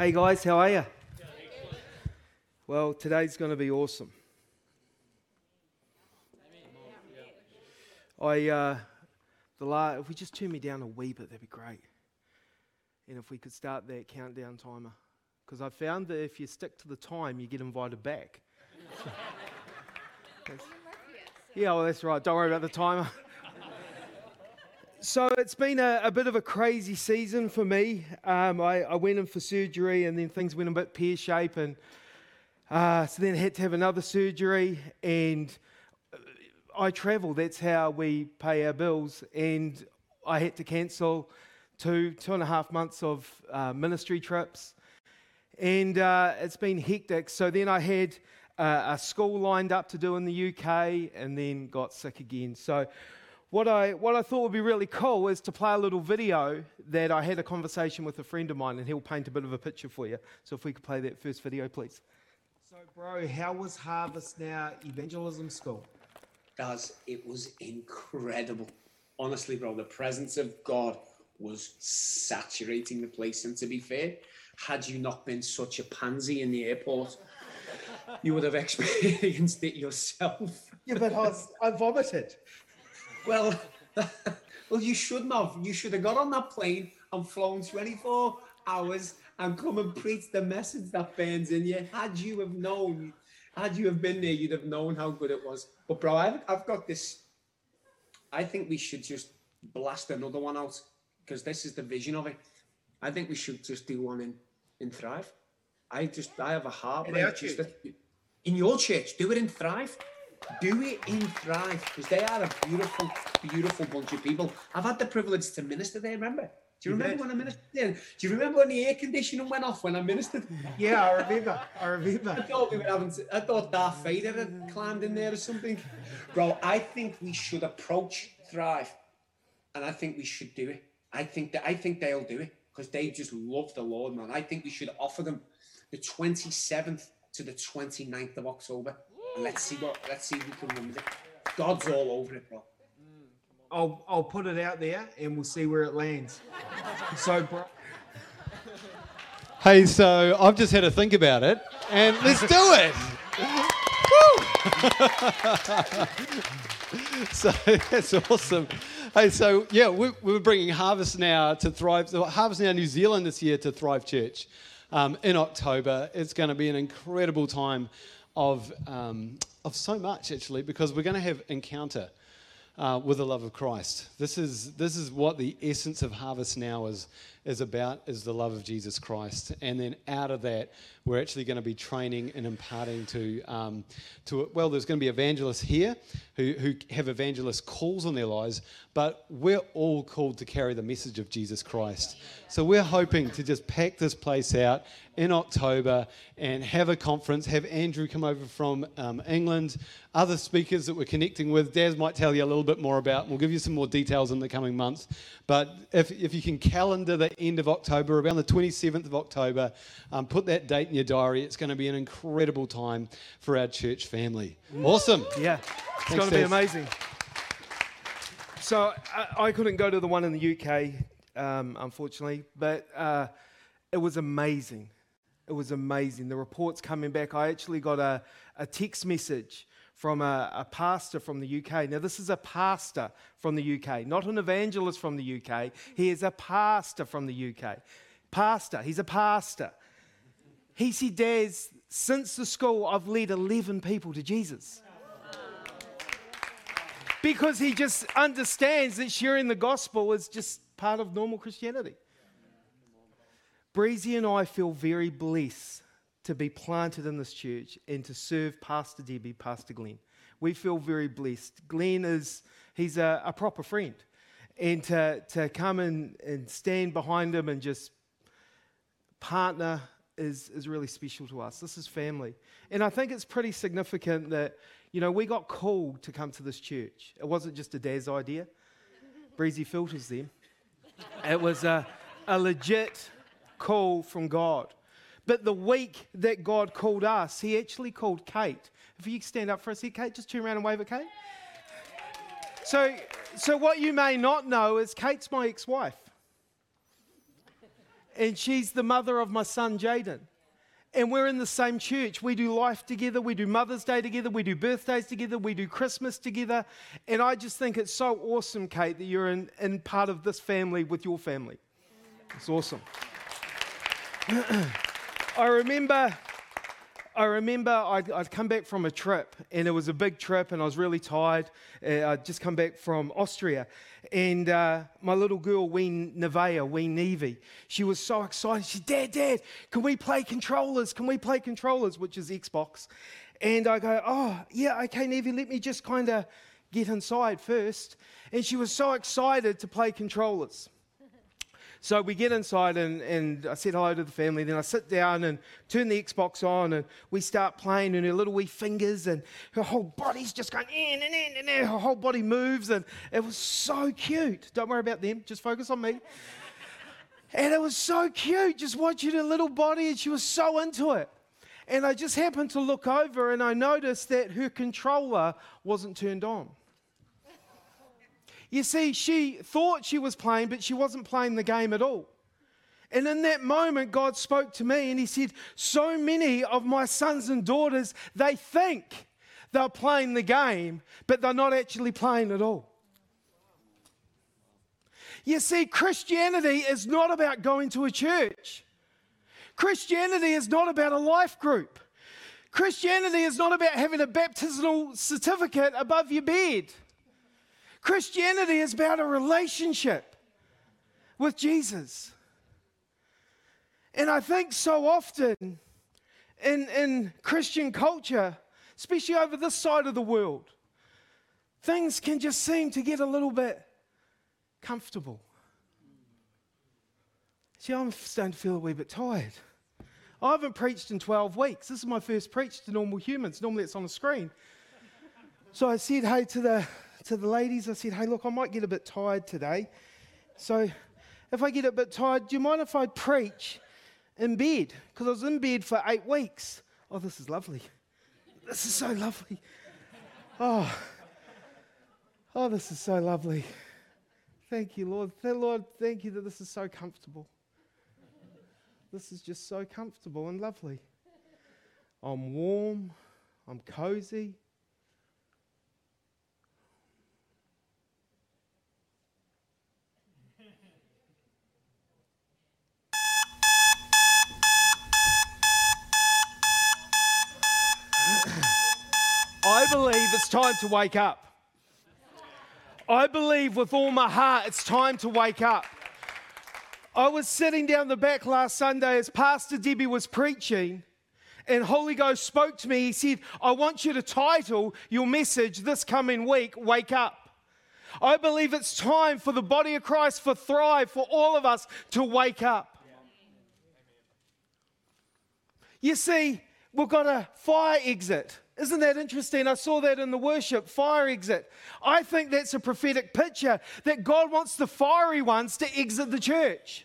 Hey guys, how are you? Well, today's going to be awesome. I, uh, the la- if we just turn me down a wee bit, that'd be great. And if we could start that countdown timer, because I found that if you stick to the time, you get invited back. yeah, well, that's right. Don't worry about the timer. So it's been a, a, bit of a crazy season for me. Um, I, I, went in for surgery and then things went a bit pear shaped, and uh, so then I had to have another surgery. And I travel. That's how we pay our bills. And I had to cancel two two and a half months of uh, ministry trips, and uh, it's been hectic. So then I had uh, a school lined up to do in the UK, and then got sick again. So what I, what I thought would be really cool is to play a little video that I had a conversation with a friend of mine, and he'll paint a bit of a picture for you. So if we could play that first video, please. So, bro, how was Harvest Now Evangelism School? Guys, it was incredible. Honestly, bro, the presence of God was saturating the place. And to be fair, had you not been such a pansy in the airport, you would have experienced it yourself. Yeah, but I, was, I vomited. Well, well, you shouldn't have. You should have got on that plane and flown 24 hours and come and preach the message that burns in you. Had you have known, had you have been there, you'd have known how good it was. But bro, I've, I've got this. I think we should just blast another one out because this is the vision of it. I think we should just do one in in Thrive. I just I have a heart. In, in your church, do it in Thrive do it in Thrive because they are a beautiful, beautiful bunch of people. I've had the privilege to minister there, remember? Do you remember when I ministered there? Do you remember when the air conditioning went off when I ministered? Yeah, I remember. I remember. I thought we were having. To, I thought Darth Vader had climbed in there or something. Bro, I think we should approach Thrive, and I think we should do it. I think that I think they'll do it because they just love the Lord, man. I think we should offer them the 27th to the 29th of October let's see what let's see if we can run with it. God's all over it, bro. I'll I'll put it out there and we'll see where it lands. So, bro. Hey, so I've just had to think about it, and let's do it. so that's awesome. Hey, so yeah, we're, we're bringing Harvest Now to Thrive, Harvest Now New Zealand this year to Thrive Church um, in October. It's going to be an incredible time of, um, of so much, actually, because we're going to have encounter uh, with the love of Christ. This is, this is what the essence of Harvest Now is, is about, is the love of Jesus Christ. And then out of that, we're actually going to be training and imparting to, um, to well, there's going to be evangelists here who, who have evangelist calls on their lives, but we're all called to carry the message of Jesus Christ. So we're hoping to just pack this place out in October and have a conference, have Andrew come over from um, England, other speakers that we're connecting with. Daz might tell you a little bit more about, we'll give you some more details in the coming months. But if, if you can calendar the end of October, around the 27th of October, um, put that date in your diary. It's going to be an incredible time for our church family. Awesome. Yeah, it's going to be amazing. So I, I, couldn't go to the one in the UK um, unfortunately. But uh, it was amazing. It was amazing. The reports coming back. I actually got a, a text message from a, a, pastor from the UK. Now, this is a pastor from the UK, not an evangelist from the UK. He is a pastor from the UK. Pastor, he's a pastor. He said, Daz, since the school, I've led 11 people to Jesus. Because he just understands that sharing the gospel is just part of normal Christianity. Breezy and I feel very blessed to be planted in this church and to serve Pastor Debbie, Pastor Glenn. We feel very blessed. Glenn is, he's a, a proper friend. And to, to come and, and stand behind him and just partner is, is really special to us. This is family. And I think it's pretty significant that, you know, we got called to come to this church. It wasn't just a Daz idea. Breezy filters them. It was a, a legit call from God. But the week that God called us, He actually called Kate. If you stand up for us here, Kate, just turn around and wave at Kate. So, so what you may not know is Kate's my ex wife. and she's the mother of my son, Jaden. And we're in the same church. We do life together. We do Mother's Day together. We do birthdays together. We do Christmas together. And I just think it's so awesome, Kate, that you're in, in part of this family with your family. It's awesome. I remember I remember I'd, I'd, come back from a trip, and it was a big trip, and I was really tired. Uh, I'd just come back from Austria, and uh, my little girl, wee Nevea, wee Nevi, she was so excited. She, said, Dad, Dad, can we play controllers? Can we play controllers? Which is Xbox. And I go, Oh, yeah, okay, Nevi, let me just kind of get inside first. And she was so excited to play controllers. So we get inside and, and I said hello to the family. Then I sit down and turn the Xbox on and we start playing and her little wee fingers and her whole body's just going in and in and in. Her whole body moves and it was so cute. Don't worry about them, just focus on me. and it was so cute just watching her little body and she was so into it. And I just happened to look over and I noticed that her controller wasn't turned on. You see, she thought she was playing, but she wasn't playing the game at all. And in that moment, God spoke to me and He said, So many of my sons and daughters, they think they're playing the game, but they're not actually playing at all. You see, Christianity is not about going to a church. Christianity is not about a life group. Christianity is not about having a baptismal certificate above your bed. Christianity is about a relationship with Jesus. And I think so often in, in Christian culture, especially over this side of the world, things can just seem to get a little bit comfortable. See, I'm starting to feel a wee bit tired. I haven't preached in 12 weeks. This is my first preach to normal humans. Normally it's on a screen. So I said, hey, to the to the ladies, I said, hey, look, I might get a bit tired today. So if I get a bit tired, do you mind if I preach in bed? Because I was in bed for eight weeks. Oh, this is lovely. This is so lovely. Oh, oh, this is so lovely. Thank you, Lord. Lord, thank you that this is so comfortable. This is just so comfortable and lovely. I'm warm. I'm cozy. I believe it's time to wake up. I believe with all my heart it's time to wake up. I was sitting down the back last Sunday as Pastor Debbie was preaching, and Holy Ghost spoke to me. He said, I want you to title your message this coming week, Wake Up. I believe it's time for the body of Christ, for Thrive, for all of us to wake up. You see, we've got a fire exit. Isn't that interesting? I saw that in the worship fire exit. I think that's a prophetic picture that God wants the fiery ones to exit the church.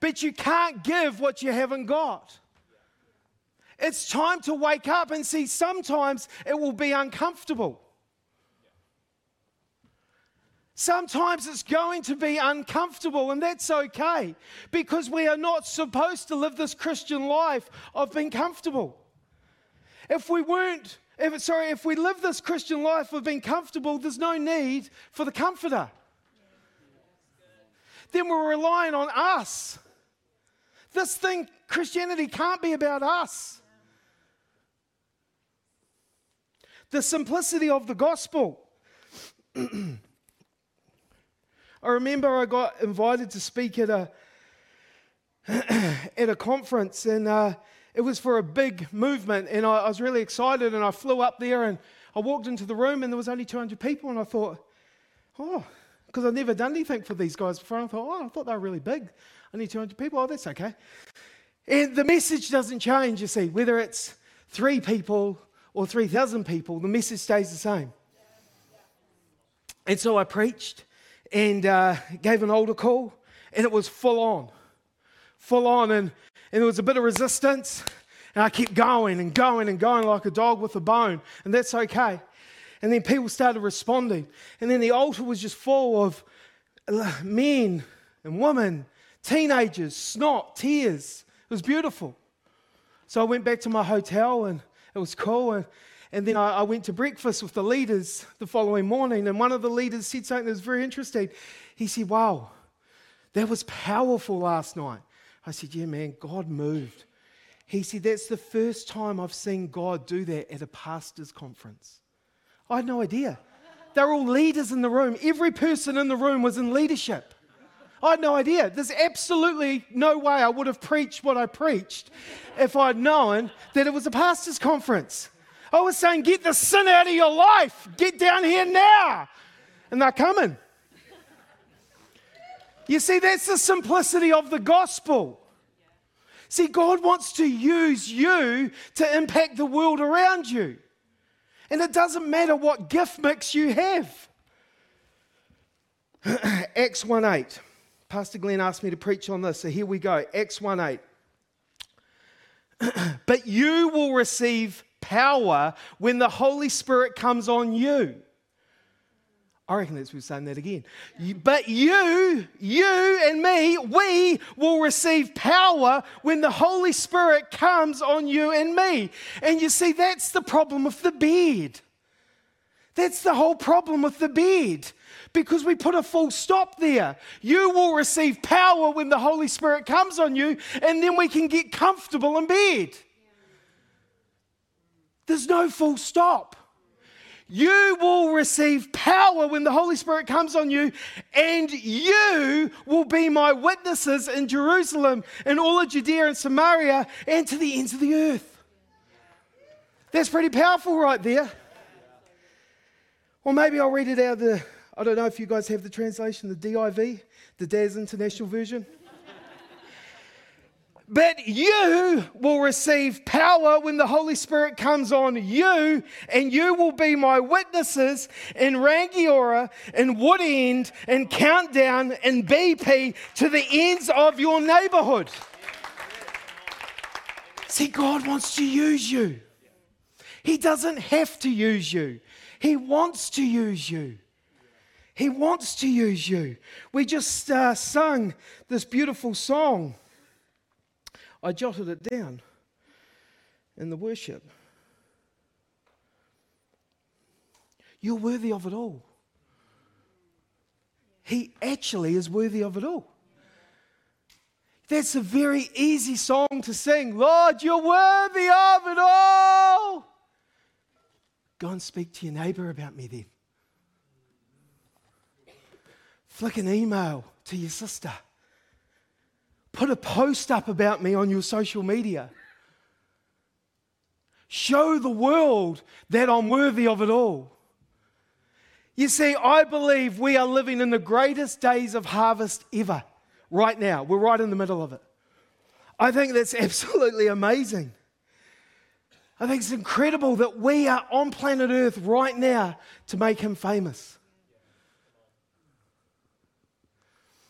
But you can't give what you haven't got. It's time to wake up and see sometimes it will be uncomfortable. Sometimes it's going to be uncomfortable, and that's okay because we are not supposed to live this Christian life of being comfortable. If we weren't, if, sorry, if we live this Christian life of being comfortable, there's no need for the comforter. Then we're relying on us. This thing, Christianity, can't be about us. The simplicity of the gospel. I remember I got invited to speak at a at a conference, and uh, it was for a big movement, and I, I was really excited. And I flew up there, and I walked into the room, and there was only 200 people, and I thought, oh, because I've never done anything for these guys before. I thought, oh, I thought they were really big. Only 200 people. Oh, that's okay. And the message doesn't change, you see, whether it's three people or 3,000 people, the message stays the same. And so I preached and uh, gave an altar call, and it was full on. Full on. And and there was a bit of resistance. And I kept going and going and going like a dog with a bone. And that's okay. And then people started responding. And then the altar was just full of uh, men and women, teenagers, snot, tears. It was beautiful. So I went back to my hotel and it was cool. And, and then I, I went to breakfast with the leaders the following morning. And one of the leaders said something that was very interesting. He said, Wow, that was powerful last night. I said, Yeah, man, God moved. He said, That's the first time I've seen God do that at a pastor's conference. I had no idea. They're all leaders in the room. Every person in the room was in leadership. I had no idea. There's absolutely no way I would have preached what I preached if I'd known that it was a pastor's conference. I was saying, Get the sin out of your life. Get down here now. And they're coming. You see, that's the simplicity of the gospel. See, God wants to use you to impact the world around you. And it doesn't matter what gift mix you have. Acts 1 8. Pastor Glenn asked me to preach on this, so here we go. Acts 1 8. but you will receive power when the Holy Spirit comes on you. I reckon that's we're saying that again. But you, you and me, we will receive power when the Holy Spirit comes on you and me. And you see, that's the problem with the bed. That's the whole problem with the bed because we put a full stop there. You will receive power when the Holy Spirit comes on you, and then we can get comfortable in bed. There's no full stop. You will receive power when the Holy Spirit comes on you, and you will be my witnesses in Jerusalem and all of Judea and Samaria and to the ends of the earth. That's pretty powerful right there. Or maybe I'll read it out of the, I don't know if you guys have the translation, the DIV, the Daz International Version. But you will receive power when the Holy Spirit comes on you, and you will be my witnesses in Rangiora, in Woodend, in Countdown, in BP, to the ends of your neighborhood. See, God wants to use you. He doesn't have to use you, He wants to use you. He wants to use you. We just uh, sung this beautiful song. I jotted it down in the worship. You're worthy of it all. He actually is worthy of it all. That's a very easy song to sing. Lord, you're worthy of it all. Go and speak to your neighbor about me then. Flick an email to your sister. Put a post up about me on your social media. Show the world that I'm worthy of it all. You see, I believe we are living in the greatest days of harvest ever right now. We're right in the middle of it. I think that's absolutely amazing. I think it's incredible that we are on planet Earth right now to make him famous.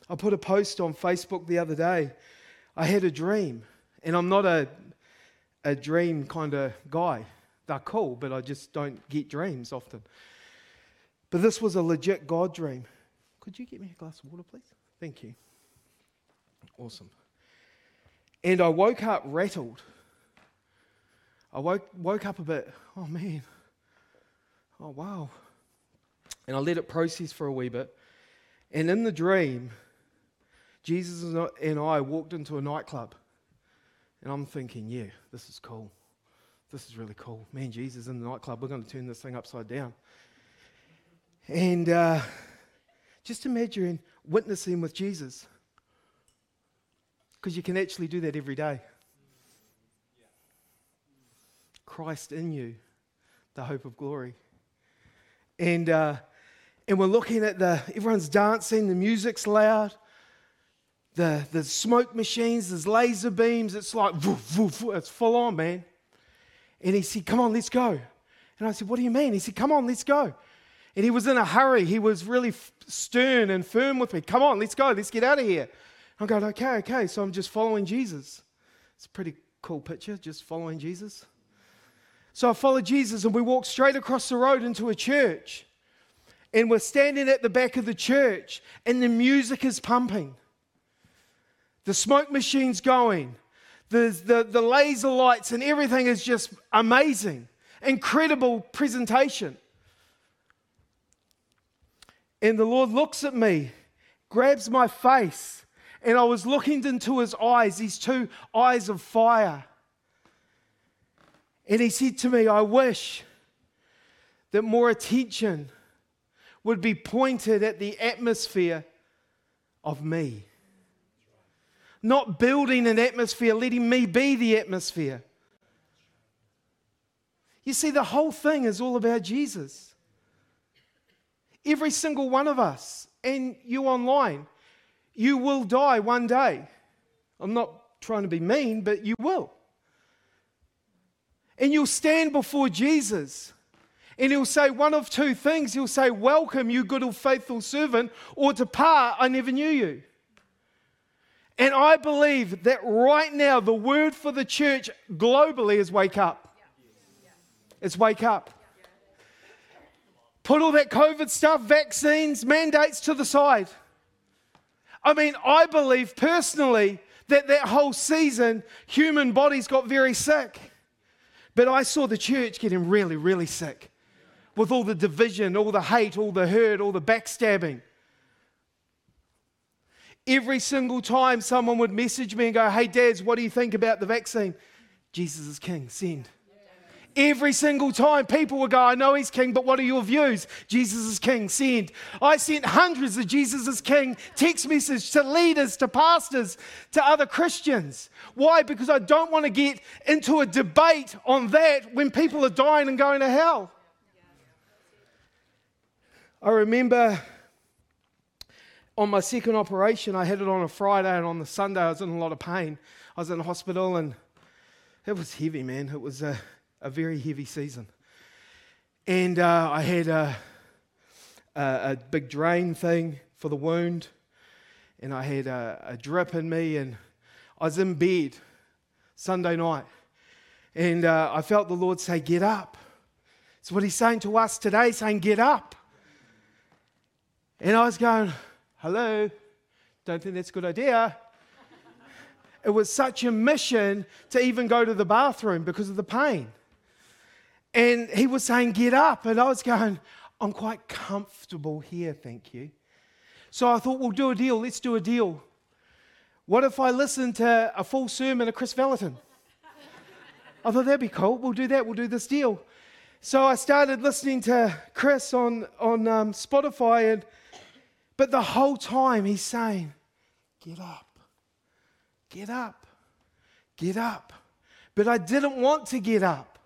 I put a post on Facebook the other day. I had a dream, and I'm not a, a dream kind of guy. They're cool, but I just don't get dreams often. But this was a legit God dream. Could you get me a glass of water, please? Thank you. Awesome. And I woke up rattled. I woke, woke up a bit, oh man, oh wow. And I let it process for a wee bit. And in the dream, Jesus and I walked into a nightclub, and I'm thinking, yeah, this is cool. This is really cool. Man, Jesus in the nightclub, we're going to turn this thing upside down. And uh, just imagine witnessing with Jesus, because you can actually do that every day. Christ in you, the hope of glory. And, uh, and we're looking at the, everyone's dancing, the music's loud the, the smoke machines, there's laser beams. It's like, woof, woof, woof. it's full on, man. And he said, Come on, let's go. And I said, What do you mean? He said, Come on, let's go. And he was in a hurry. He was really stern and firm with me. Come on, let's go. Let's get out of here. I'm going, Okay, okay. So I'm just following Jesus. It's a pretty cool picture, just following Jesus. So I followed Jesus and we walked straight across the road into a church. And we're standing at the back of the church and the music is pumping. The smoke machine's going, the, the, the laser lights, and everything is just amazing. Incredible presentation. And the Lord looks at me, grabs my face, and I was looking into his eyes, these two eyes of fire. And he said to me, I wish that more attention would be pointed at the atmosphere of me. Not building an atmosphere, letting me be the atmosphere. You see, the whole thing is all about Jesus. Every single one of us, and you online, you will die one day. I'm not trying to be mean, but you will. And you'll stand before Jesus. And he'll say one of two things. He'll say, Welcome, you good and faithful servant, or depart, I never knew you. And I believe that right now, the word for the church globally is wake up. It's wake up. Put all that COVID stuff, vaccines, mandates to the side. I mean, I believe personally that that whole season, human bodies got very sick. But I saw the church getting really, really sick with all the division, all the hate, all the hurt, all the backstabbing. Every single time someone would message me and go, Hey, Daz, what do you think about the vaccine? Jesus is king, send. Every single time people would go, I know he's king, but what are your views? Jesus is king, send. I sent hundreds of Jesus is king text messages to leaders, to pastors, to other Christians. Why? Because I don't want to get into a debate on that when people are dying and going to hell. I remember on my second operation, I had it on a Friday, and on the Sunday, I was in a lot of pain. I was in hospital, and it was heavy, man. It was a, a very heavy season. And uh, I had a, a, a, big drain thing for the wound, and I had a, a drip in me, and I was in bed Sunday night, and uh, I felt the Lord say, Get up. It's what He's saying to us today, saying, Get up. And I was going, Hello, don't think that's a good idea. It was such a mission to even go to the bathroom because of the pain. And he was saying, Get up. And I was going, I'm quite comfortable here, thank you. So I thought, We'll do a deal. Let's do a deal. What if I listen to a full sermon of Kris Vallotton? I thought that'd be cool. We'll do that. We'll do this deal. So I started listening to Kris on, on um, Spotify, and but the whole time he's saying, Get up, get up, get up. But I didn't want to get up.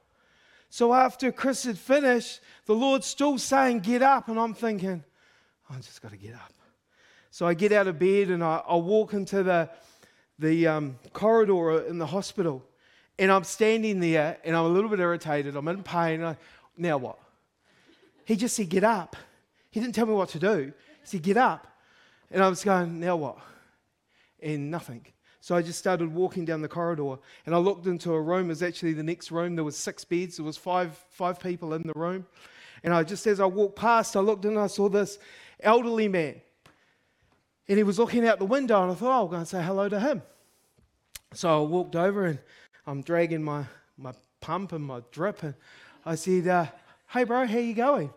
So after Kris had finished, the Lord's still saying, Get up. And I'm thinking, I just got to get up. So I get out of bed and I, I walk into the, the um, corridor in the hospital. And I'm standing there and I'm a little bit irritated. I'm in pain. I, now what? He just said, Get up. He didn't tell me what to do. He said, Get up. And I was going, Now what? And nothing. So I just started walking down the corridor and I looked into a room. It was actually the next room. There was six beds. There was five, five people in the room. And I just as I walked past, I looked and I saw this elderly man. And he was looking out the window and I thought, oh, I'll go and say hello to him. So I walked over and I'm dragging my, my pump and my drip and I said, uh, hey bro, how you going?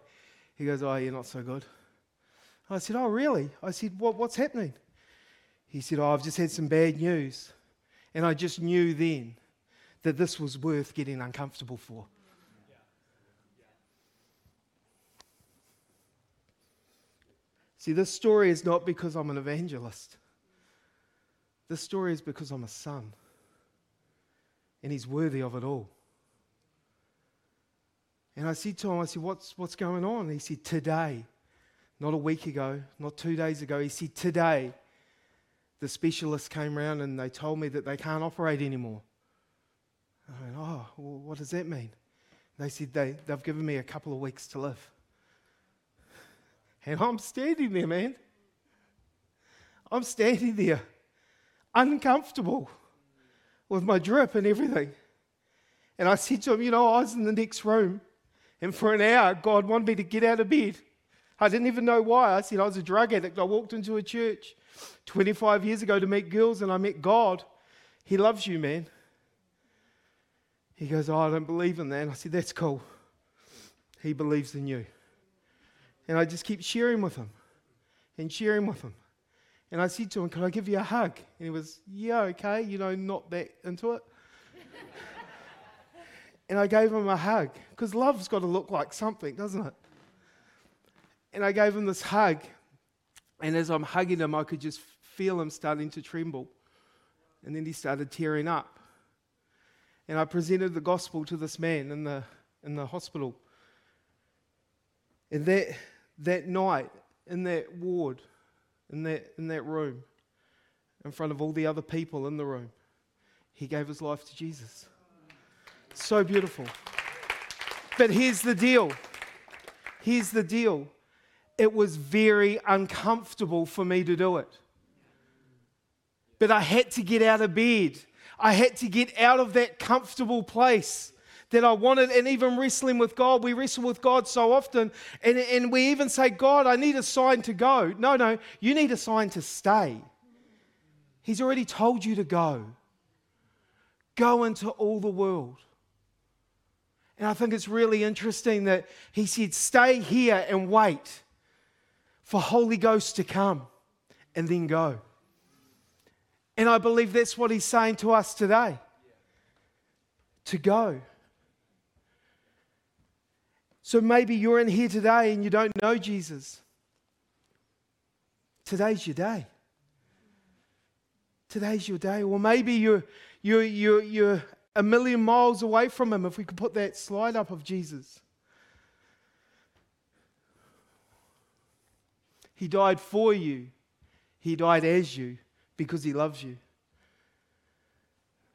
He goes, oh, you're not so good. I said, Oh, really? I said, what, What's happening? He said, Oh, I've just had some bad news. And I just knew then that this was worth getting uncomfortable for. See, this story is not because I'm an evangelist. This story is because I'm a son. And he's worthy of it all. And I said to him, I said, What's, what's going on? He said, Today not a week ago, not two days ago. He said, Today, the specialists came around and they told me that they can't operate anymore. I went, Oh, well, what does that mean? They said they, they've given me a couple of weeks to live. And I'm standing there, man. I'm standing there, uncomfortable with my drip and everything. And I said to him, You know, I was in the next room, and for an hour, God wanted me to get out of bed. I didn't even know why. I said I was a drug addict. I walked into a church 25 years ago to meet girls and I met God. He loves you, man. He goes, Oh, I don't believe in that. I said, That's cool. He believes in you. And I just keep sharing with him and sharing with him. And I said to him, Could I give you a hug? And he was, Yeah, okay, you know, not that into it. and I gave him a hug because love's got to look like something, doesn't it? And I gave him this hug. And as I'm hugging him, I could just feel him starting to tremble. And then he started tearing up. And I presented the gospel to this man in the, in the hospital. And that, that night, in that ward, in that, in that room, in front of all the other people in the room, he gave his life to Jesus. So beautiful. But here's the deal. Here's the deal. It was very uncomfortable for me to do it. But I had to get out of bed. I had to get out of that comfortable place that I wanted. And even wrestling with God, we wrestle with God so often. And, and we even say, God, I need a sign to go. No, no, you need a sign to stay. He's already told you to go. Go into all the world. And I think it's really interesting that he said, Stay here and wait for Holy Ghost to come and then go. And I believe that's what he's saying to us today to go. So maybe you're in here today and you don't know Jesus. Today's your day. Today's your day. Or maybe you're, you're, you're, you're a million miles away from him. If we could put that slide up of Jesus. He died for you, He died as you because He loves you.